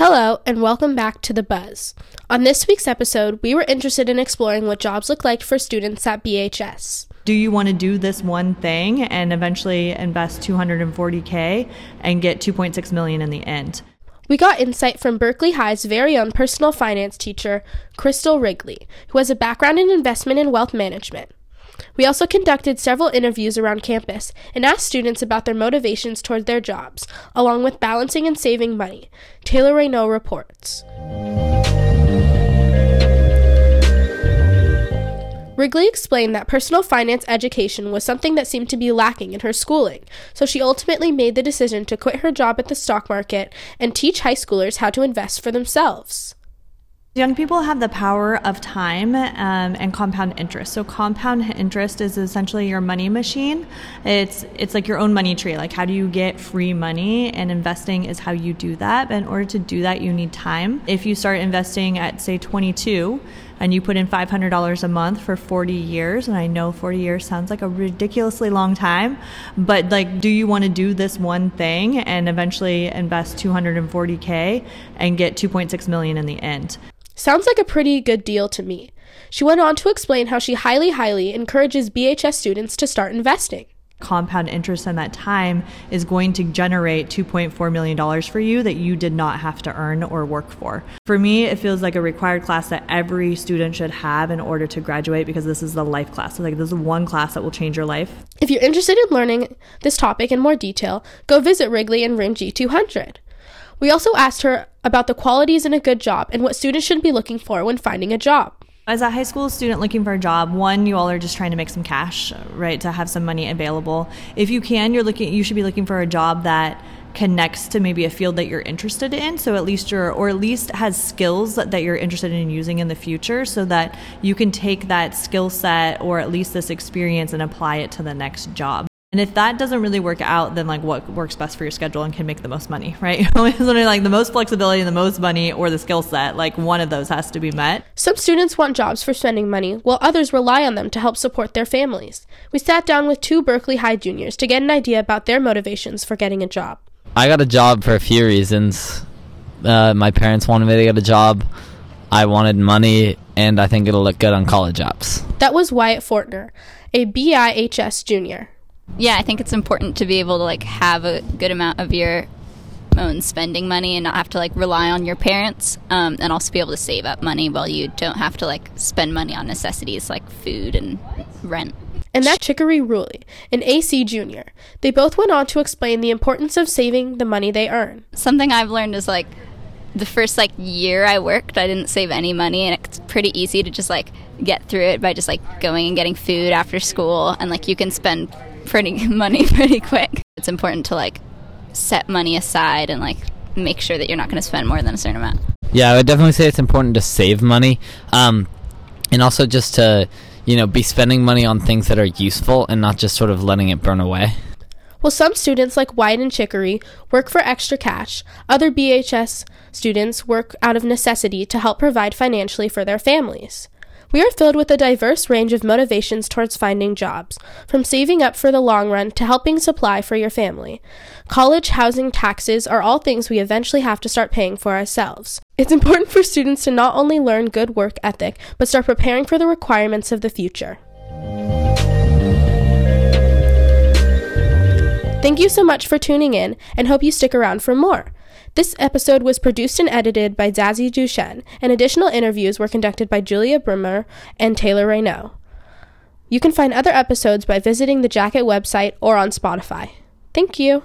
Hello, and welcome back to The Buzz. On this week's episode, we were interested in exploring what jobs look like for students at BHS. Do you want to do this one thing and eventually invest 240k and get 2.6 million in the end? We got insight from Berkeley High's very own personal finance teacher, Crystal Rigley, who has a background in investment and wealth management. We also conducted several interviews around campus and asked students about their motivations toward their jobs, along with balancing and saving money. Taylor Reynaud reports. Rigley explained that personal finance education was something that seemed to be lacking in her schooling, so she ultimately made the decision to quit her job at the stock market and teach high schoolers how to invest for themselves. Young people have the power of time um, and compound interest. So compound interest is essentially your money machine. It's it's like your own money tree. Like how do you get free money? And investing is how you do that. But in order to do that, you need time. If you start investing at say 22 and you put in $500 a month for 40 years and i know 40 years sounds like a ridiculously long time but like do you want to do this one thing and eventually invest 240k and get 2.6 million in the end Sounds like a pretty good deal to me. She went on to explain how she highly, highly encourages BHS students to start investing. Compound interest in that time is going to generate $2.4 million for you that you did not have to earn or work for. For me, it feels like a required class that every student should have in order to graduate because this is the life class. So like this is one class that will change your life. If you're interested in learning this topic in more detail, go visit Rigley in room G200. We also asked her about the qualities in a good job and what students should be looking for when finding a job. As a high school student looking for a job, one, you all are just trying to make some cash, right? To have some money available. If you can, you're looking you should be looking for a job that connects to maybe a field that you're interested in so at least you're or at least has skills that, that you're interested in using in the future so that you can take that skill set or at least this experience and apply it to the next job and if that doesn't really work out, then like what works best for your schedule and can make the most money, right? Something like the most flexibility and the most money or the skill set, like one of those has to be met. Some students want jobs for spending money, while others rely on them to help support their families. We sat down with two Berkeley High juniors to get an idea about their motivations for getting a job. I got a job for a few reasons. Uh, my parents wanted me to get a job. I wanted money, and I think it'll look good on college apps. That was Wyatt Fortner, a BIHS junior yeah, I think it's important to be able to like have a good amount of your own spending money and not have to like rely on your parents um, and also be able to save up money while you don't have to like spend money on necessities like food and rent. And that's Chicory Ruley, an AC junior. They both went on to explain the importance of saving the money they earn. Something I've learned is like the first like year I worked, I didn't save any money, and it's pretty easy to just like get through it by just like going and getting food after school, and like you can spend pretty money pretty quick. It's important to like set money aside and like make sure that you're not going to spend more than a certain amount. Yeah, I would definitely say it's important to save money, um, and also just to you know be spending money on things that are useful and not just sort of letting it burn away. Well, some students, like Wyatt and Chicory, work for extra cash. Other BHS students work out of necessity to help provide financially for their families. We are filled with a diverse range of motivations towards finding jobs, from saving up for the long run to helping supply for your family. College, housing, taxes are all things we eventually have to start paying for ourselves. It's important for students to not only learn good work ethic, but start preparing for the requirements of the future. Thank you so much for tuning in and hope you stick around for more. This episode was produced and edited by Zazie Duchene, and additional interviews were conducted by Julia Brimmer and Taylor Reynaud. You can find other episodes by visiting the Jacket website or on Spotify. Thank you.